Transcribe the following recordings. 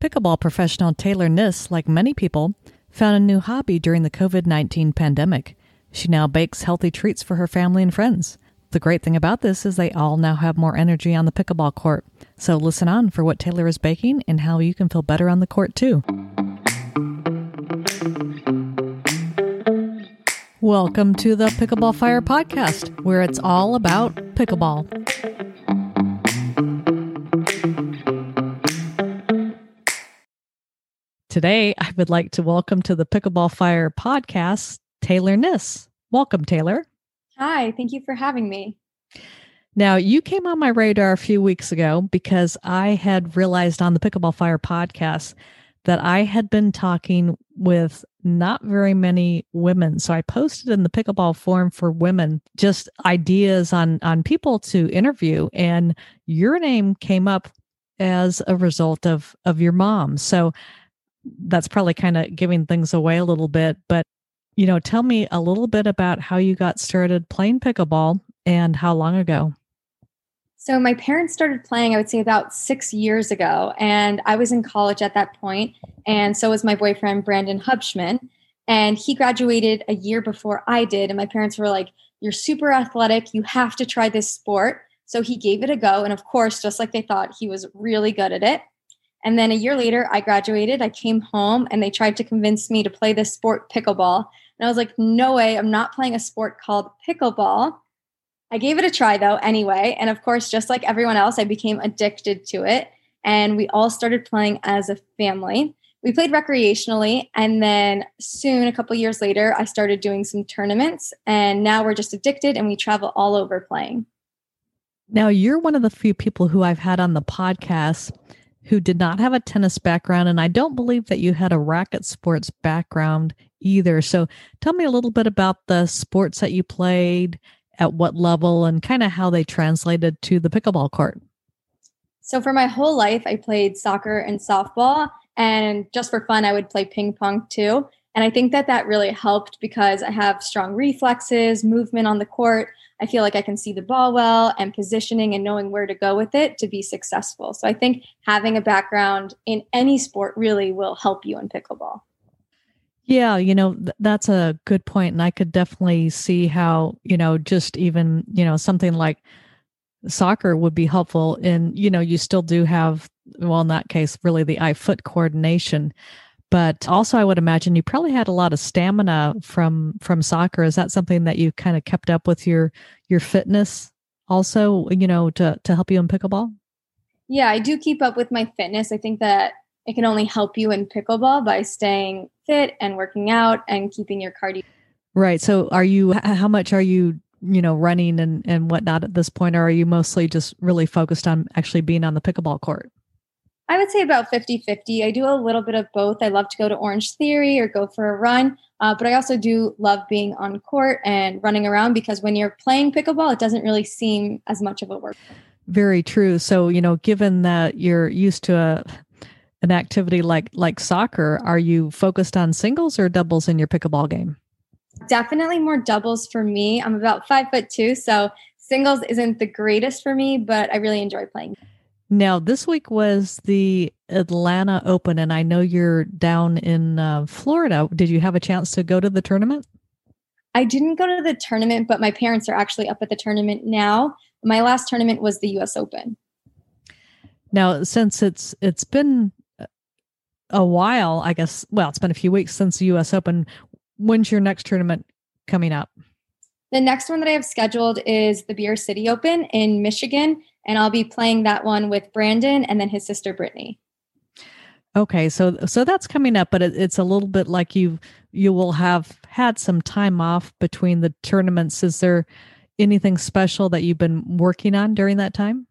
Pickleball professional Taylor Niss, like many people, found a new hobby during the COVID 19 pandemic. She now bakes healthy treats for her family and friends. The great thing about this is they all now have more energy on the pickleball court. So listen on for what Taylor is baking and how you can feel better on the court too. Welcome to the Pickleball Fire podcast, where it's all about pickleball. Today, I would like to welcome to the Pickleball Fire podcast Taylor Niss. Welcome, Taylor. Hi, thank you for having me. Now, you came on my radar a few weeks ago because I had realized on the Pickleball Fire podcast that I had been talking with not very many women. So I posted in the pickleball forum for women just ideas on on people to interview and your name came up as a result of of your mom. So that's probably kind of giving things away a little bit, but you know, tell me a little bit about how you got started playing pickleball and how long ago. So, my parents started playing, I would say, about six years ago. And I was in college at that point, And so was my boyfriend, Brandon Hubschman. And he graduated a year before I did. And my parents were like, You're super athletic. You have to try this sport. So, he gave it a go. And of course, just like they thought, he was really good at it. And then a year later, I graduated. I came home and they tried to convince me to play this sport, pickleball. And I was like, no way, I'm not playing a sport called pickleball. I gave it a try though, anyway. And of course, just like everyone else, I became addicted to it. And we all started playing as a family. We played recreationally. And then soon, a couple years later, I started doing some tournaments. And now we're just addicted and we travel all over playing. Now, you're one of the few people who I've had on the podcast who did not have a tennis background. And I don't believe that you had a racket sports background either. So tell me a little bit about the sports that you played, at what level, and kind of how they translated to the pickleball court. So for my whole life, I played soccer and softball. And just for fun, I would play ping pong too. And I think that that really helped because I have strong reflexes, movement on the court. I feel like I can see the ball well and positioning and knowing where to go with it to be successful. So I think having a background in any sport really will help you in pickleball. Yeah, you know, th- that's a good point and I could definitely see how, you know, just even, you know, something like soccer would be helpful and you know, you still do have well in that case really the eye foot coordination but also i would imagine you probably had a lot of stamina from from soccer. Is that something that you kind of kept up with your your fitness also you know to to help you in pickleball? Yeah i do keep up with my fitness. I think that it can only help you in pickleball by staying fit and working out and keeping your cardio. Right. So are you how much are you you know running and and whatnot at this point or are you mostly just really focused on actually being on the pickleball court I would say about 50 50. I do a little bit of both. I love to go to Orange Theory or go for a run, uh, but I also do love being on court and running around because when you're playing pickleball, it doesn't really seem as much of a work. Very true. So, you know, given that you're used to a, an activity like like soccer, are you focused on singles or doubles in your pickleball game? Definitely more doubles for me. I'm about five foot two, so singles isn't the greatest for me, but I really enjoy playing. Now, this week was the Atlanta Open, and I know you're down in uh, Florida. Did you have a chance to go to the tournament? I didn't go to the tournament, but my parents are actually up at the tournament now. My last tournament was the U.S. Open. Now, since it's it's been a while, I guess. Well, it's been a few weeks since the U.S. Open. When's your next tournament coming up? The next one that I have scheduled is the Beer City Open in Michigan and I'll be playing that one with Brandon and then his sister Brittany. Okay, so so that's coming up, but it, it's a little bit like you you will have had some time off between the tournaments. Is there anything special that you've been working on during that time?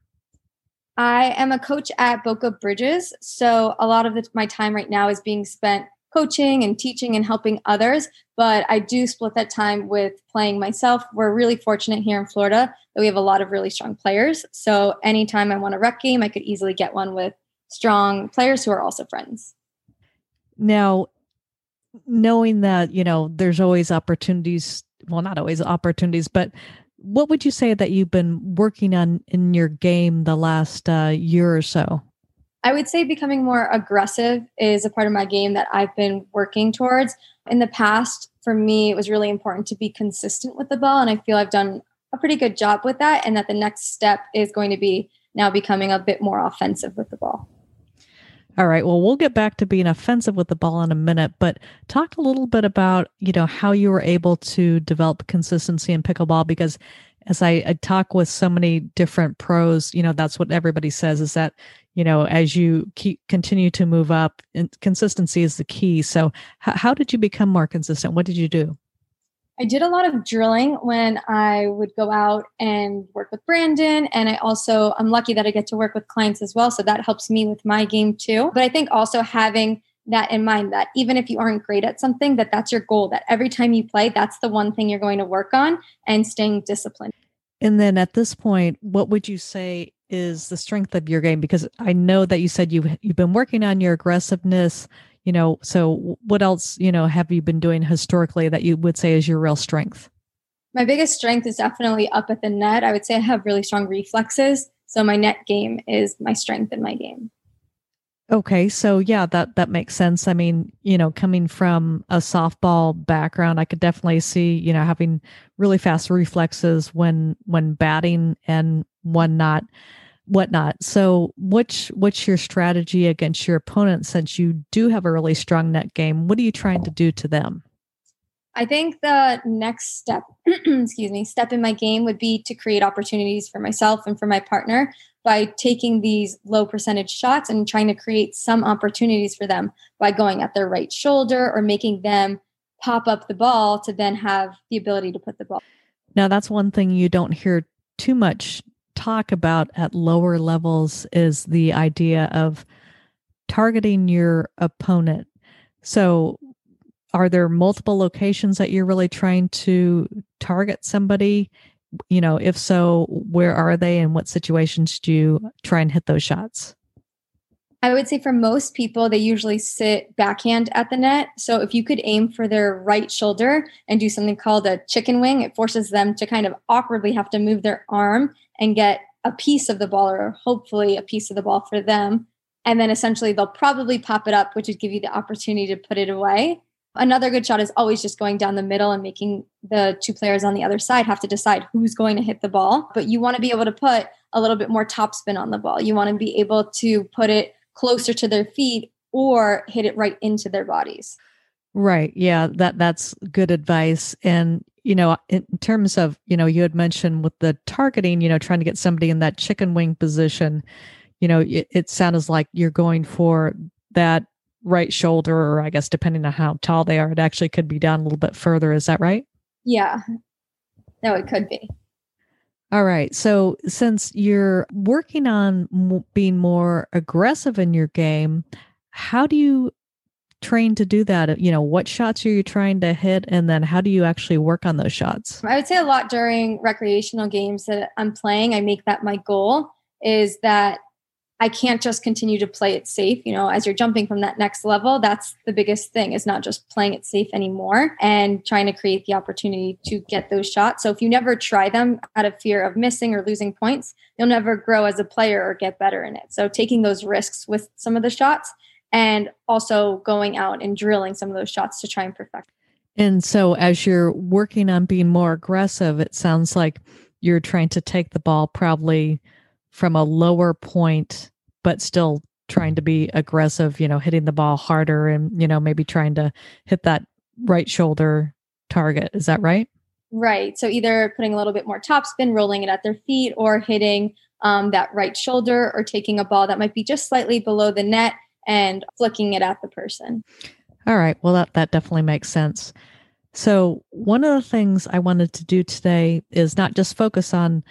I am a coach at Boca Bridges, so a lot of the, my time right now is being spent coaching and teaching and helping others, but I do split that time with playing myself. We're really fortunate here in Florida that we have a lot of really strong players. So anytime I want a rec game, I could easily get one with strong players who are also friends. Now, knowing that, you know, there's always opportunities, well, not always opportunities, but what would you say that you've been working on in your game the last uh, year or so? I would say becoming more aggressive is a part of my game that I've been working towards. In the past, for me, it was really important to be consistent with the ball. And I feel I've done a pretty good job with that. And that the next step is going to be now becoming a bit more offensive with the ball. All right. Well, we'll get back to being offensive with the ball in a minute, but talk a little bit about, you know, how you were able to develop consistency in pickleball because as I, I, talk with so many different pros, you know, that's what everybody says is that, you know, as you keep continue to move up, consistency is the key. So, h- how did you become more consistent? What did you do? I did a lot of drilling when I would go out and work with Brandon. And I also, I'm lucky that I get to work with clients as well. So that helps me with my game too. But I think also having that in mind that even if you aren't great at something, that that's your goal, that every time you play, that's the one thing you're going to work on and staying disciplined. And then at this point, what would you say is the strength of your game? Because I know that you said you you've been working on your aggressiveness, you know so what else you know have you been doing historically that you would say is your real strength my biggest strength is definitely up at the net i would say i have really strong reflexes so my net game is my strength in my game okay so yeah that that makes sense i mean you know coming from a softball background i could definitely see you know having really fast reflexes when when batting and when not whatnot. So, what's what's your strategy against your opponent since you do have a really strong net game? What are you trying to do to them? I think the next step, excuse me, step in my game would be to create opportunities for myself and for my partner by taking these low percentage shots and trying to create some opportunities for them by going at their right shoulder or making them pop up the ball to then have the ability to put the ball. Now, that's one thing you don't hear too much talk about at lower levels is the idea of targeting your opponent. So, are there multiple locations that you're really trying to target somebody? You know, if so, where are they and what situations do you try and hit those shots? I would say for most people, they usually sit backhand at the net. So if you could aim for their right shoulder and do something called a chicken wing, it forces them to kind of awkwardly have to move their arm and get a piece of the ball or hopefully a piece of the ball for them. And then essentially they'll probably pop it up, which would give you the opportunity to put it away. Another good shot is always just going down the middle and making the two players on the other side have to decide who's going to hit the ball. But you want to be able to put a little bit more topspin on the ball. You want to be able to put it closer to their feet or hit it right into their bodies. Right. Yeah, that that's good advice. And you know, in terms of, you know, you had mentioned with the targeting, you know, trying to get somebody in that chicken wing position, you know, it, it sounds like you're going for that right shoulder, or I guess depending on how tall they are, it actually could be down a little bit further. Is that right? Yeah. No, it could be. All right. So, since you're working on m- being more aggressive in your game, how do you train to do that? You know, what shots are you trying to hit? And then how do you actually work on those shots? I would say a lot during recreational games that I'm playing, I make that my goal is that I can't just continue to play it safe. You know, as you're jumping from that next level, that's the biggest thing is not just playing it safe anymore and trying to create the opportunity to get those shots. So if you never try them out of fear of missing or losing points, you'll never grow as a player or get better in it. So taking those risks with some of the shots and also going out and drilling some of those shots to try and perfect. And so, as you're working on being more aggressive, it sounds like you're trying to take the ball probably from a lower point, but still trying to be aggressive, you know, hitting the ball harder and, you know, maybe trying to hit that right shoulder target. Is that right? Right. So, either putting a little bit more topspin, rolling it at their feet, or hitting um, that right shoulder, or taking a ball that might be just slightly below the net and flicking it at the person. All right. Well, that, that definitely makes sense. So, one of the things I wanted to do today is not just focus on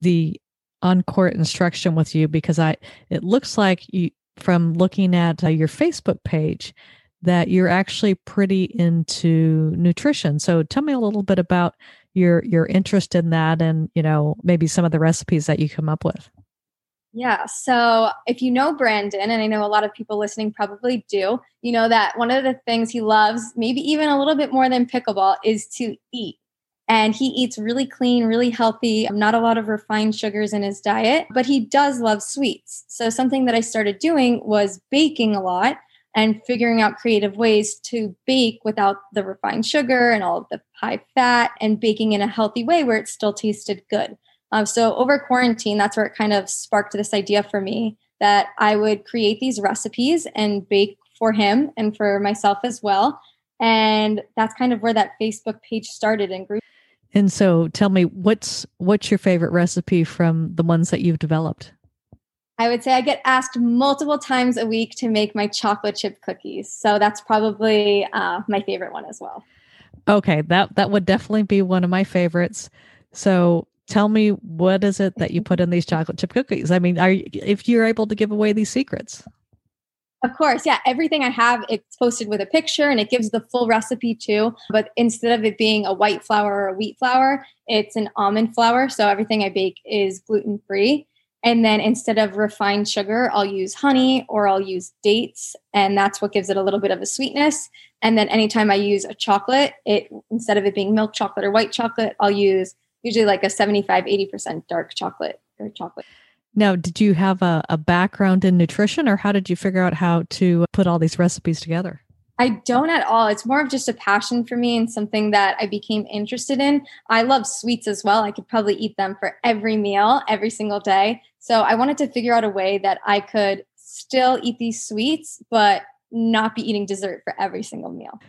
the on court instruction with you because I it looks like you from looking at uh, your Facebook page that you're actually pretty into nutrition. So tell me a little bit about your your interest in that and you know maybe some of the recipes that you come up with. Yeah. So if you know Brandon, and I know a lot of people listening probably do, you know that one of the things he loves, maybe even a little bit more than pickleball, is to eat. And he eats really clean, really healthy, not a lot of refined sugars in his diet, but he does love sweets. So, something that I started doing was baking a lot and figuring out creative ways to bake without the refined sugar and all of the high fat and baking in a healthy way where it still tasted good. Um, so, over quarantine, that's where it kind of sparked this idea for me that I would create these recipes and bake for him and for myself as well. And that's kind of where that Facebook page started and grew. And so tell me what's what's your favorite recipe from the ones that you've developed? I would say I get asked multiple times a week to make my chocolate chip cookies. So that's probably uh, my favorite one as well. Okay, that that would definitely be one of my favorites. So tell me what is it that you put in these chocolate chip cookies? I mean, are you, if you're able to give away these secrets? Of course, yeah. Everything I have, it's posted with a picture and it gives the full recipe too. But instead of it being a white flour or a wheat flour, it's an almond flour. So everything I bake is gluten free. And then instead of refined sugar, I'll use honey or I'll use dates. And that's what gives it a little bit of a sweetness. And then anytime I use a chocolate, it instead of it being milk chocolate or white chocolate, I'll use usually like a 75, 80% dark chocolate or chocolate. Now, did you have a, a background in nutrition or how did you figure out how to put all these recipes together? I don't at all. It's more of just a passion for me and something that I became interested in. I love sweets as well. I could probably eat them for every meal, every single day. So I wanted to figure out a way that I could still eat these sweets, but not be eating dessert for every single meal.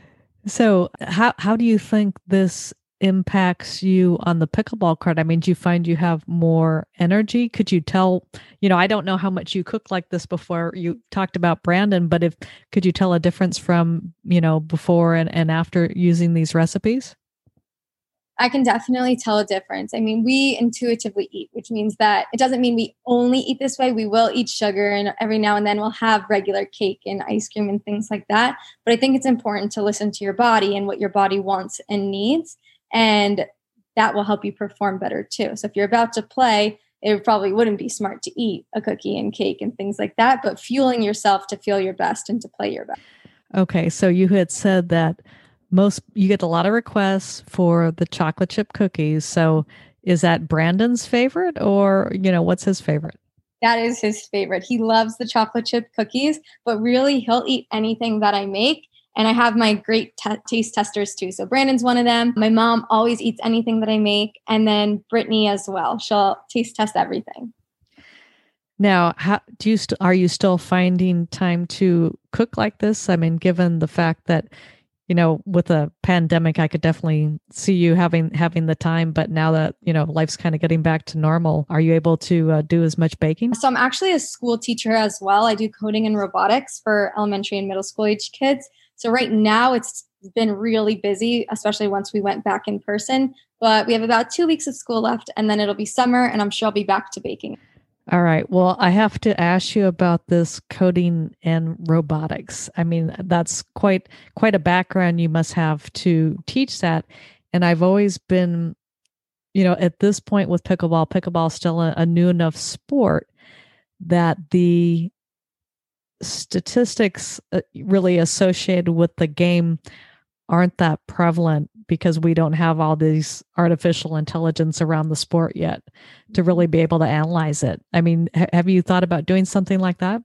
So, how, how do you think this impacts you on the pickleball court? I mean, do you find you have more energy? Could you tell, you know, I don't know how much you cook like this before you talked about Brandon, but if could you tell a difference from, you know, before and, and after using these recipes? I can definitely tell a difference. I mean, we intuitively eat, which means that it doesn't mean we only eat this way. We will eat sugar and every now and then we'll have regular cake and ice cream and things like that. But I think it's important to listen to your body and what your body wants and needs and that will help you perform better too. So if you're about to play, it probably wouldn't be smart to eat a cookie and cake and things like that, but fueling yourself to feel your best and to play your best. Okay, so you had said that most you get a lot of requests for the chocolate chip cookies. So is that Brandon's favorite or, you know, what's his favorite? That is his favorite. He loves the chocolate chip cookies, but really he'll eat anything that I make. And I have my great t- taste testers too. So Brandon's one of them. My mom always eats anything that I make. And then Brittany as well. She'll taste test everything. Now, how do you st- are you still finding time to cook like this? I mean, given the fact that you know, with a pandemic, I could definitely see you having having the time. But now that you know life's kind of getting back to normal, are you able to uh, do as much baking? So I'm actually a school teacher as well. I do coding and robotics for elementary and middle school age kids. So right now it's been really busy, especially once we went back in person. But we have about two weeks of school left, and then it'll be summer, and I'm sure I'll be back to baking. All right. Well, I have to ask you about this coding and robotics. I mean, that's quite quite a background you must have to teach that. And I've always been, you know, at this point with pickleball, pickleball still a, a new enough sport that the statistics uh, really associated with the game aren't that prevalent because we don't have all these artificial intelligence around the sport yet to really be able to analyze it. I mean, ha- have you thought about doing something like that?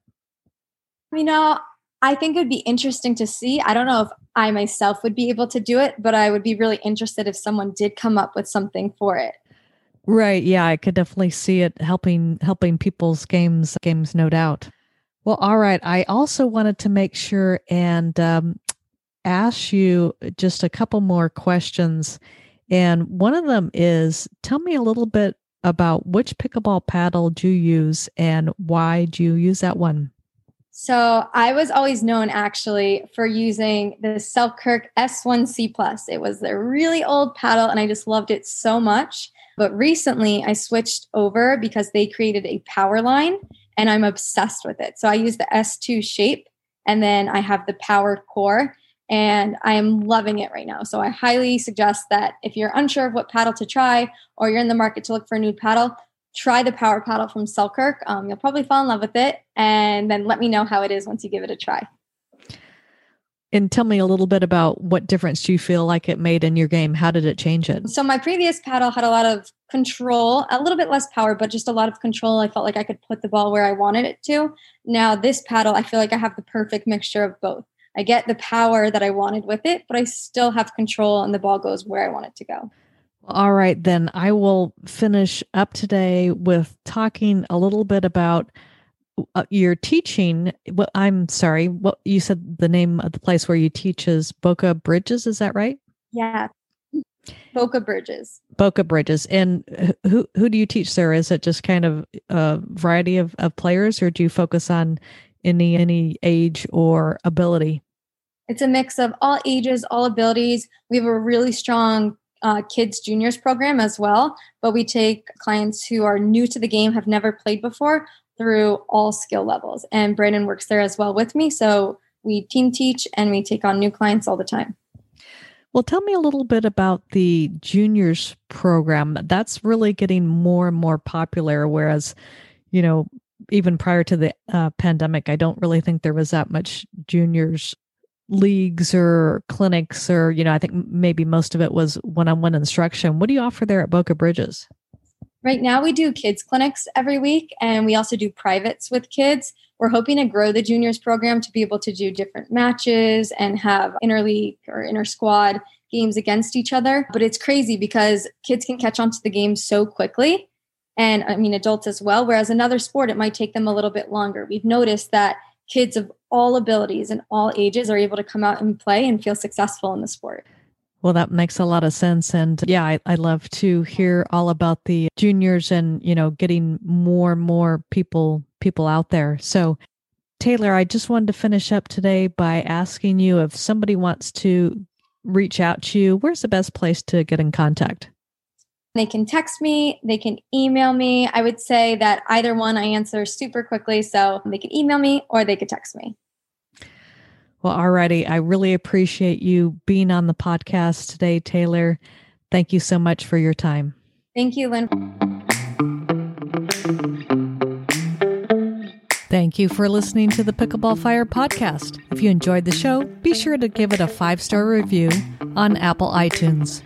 You know, I think it'd be interesting to see. I don't know if I myself would be able to do it, but I would be really interested if someone did come up with something for it. Right. Yeah, I could definitely see it helping helping people's games games no doubt. Well, all right. I also wanted to make sure and um, ask you just a couple more questions. And one of them is tell me a little bit about which pickleball paddle do you use and why do you use that one? So I was always known actually for using the Selkirk S1C Plus. It was a really old paddle and I just loved it so much. But recently I switched over because they created a power line and I'm obsessed with it. So I use the S2 shape and then I have the power core and I am loving it right now. So I highly suggest that if you're unsure of what paddle to try or you're in the market to look for a new paddle, try the power paddle from Selkirk. Um, you'll probably fall in love with it and then let me know how it is once you give it a try. And tell me a little bit about what difference do you feel like it made in your game? How did it change it? So my previous paddle had a lot of control, a little bit less power, but just a lot of control. I felt like I could put the ball where I wanted it to. Now this paddle, I feel like I have the perfect mixture of both. I get the power that I wanted with it, but I still have control and the ball goes where I want it to go. All right, then I will finish up today with talking a little bit about uh, your teaching. Well, I'm sorry, what you said the name of the place where you teach is Boca Bridges, is that right? Yeah. Boca Bridges. Boca Bridges. And who who do you teach there? Is it just kind of a variety of, of players or do you focus on any any age or ability? It's a mix of all ages, all abilities. We have a really strong uh, kids juniors program as well but we take clients who are new to the game have never played before through all skill levels. And brandon works there as well with me. So we team teach and we take on new clients all the time. Well tell me a little bit about the juniors program. That's really getting more and more popular whereas you know even prior to the uh, pandemic i don't really think there was that much juniors leagues or clinics or you know i think maybe most of it was one-on-one instruction. What do you offer there at boca bridges right now we do kids clinics every week and we also do privates with kids. We're hoping to grow the juniors program to be able to do different matches and have interleague or inter squad games against each other. But it's crazy because kids can catch on to the game so quickly and i mean adults as well whereas another sport it might take them a little bit longer. We've noticed that kids of all abilities and all ages are able to come out and play and feel successful in the sport. Well, that makes a lot of sense. And yeah, I, I love to hear all about the juniors and, you know, getting more and more people people out there. So Taylor, I just wanted to finish up today by asking you if somebody wants to reach out to you, where's the best place to get in contact? They can text me, they can email me. I would say that either one I answer super quickly. So they can email me or they could text me. Well, alrighty. I really appreciate you being on the podcast today, Taylor. Thank you so much for your time. Thank you, Lynn. Thank you for listening to the Pickleball Fire podcast. If you enjoyed the show, be sure to give it a five star review on Apple iTunes.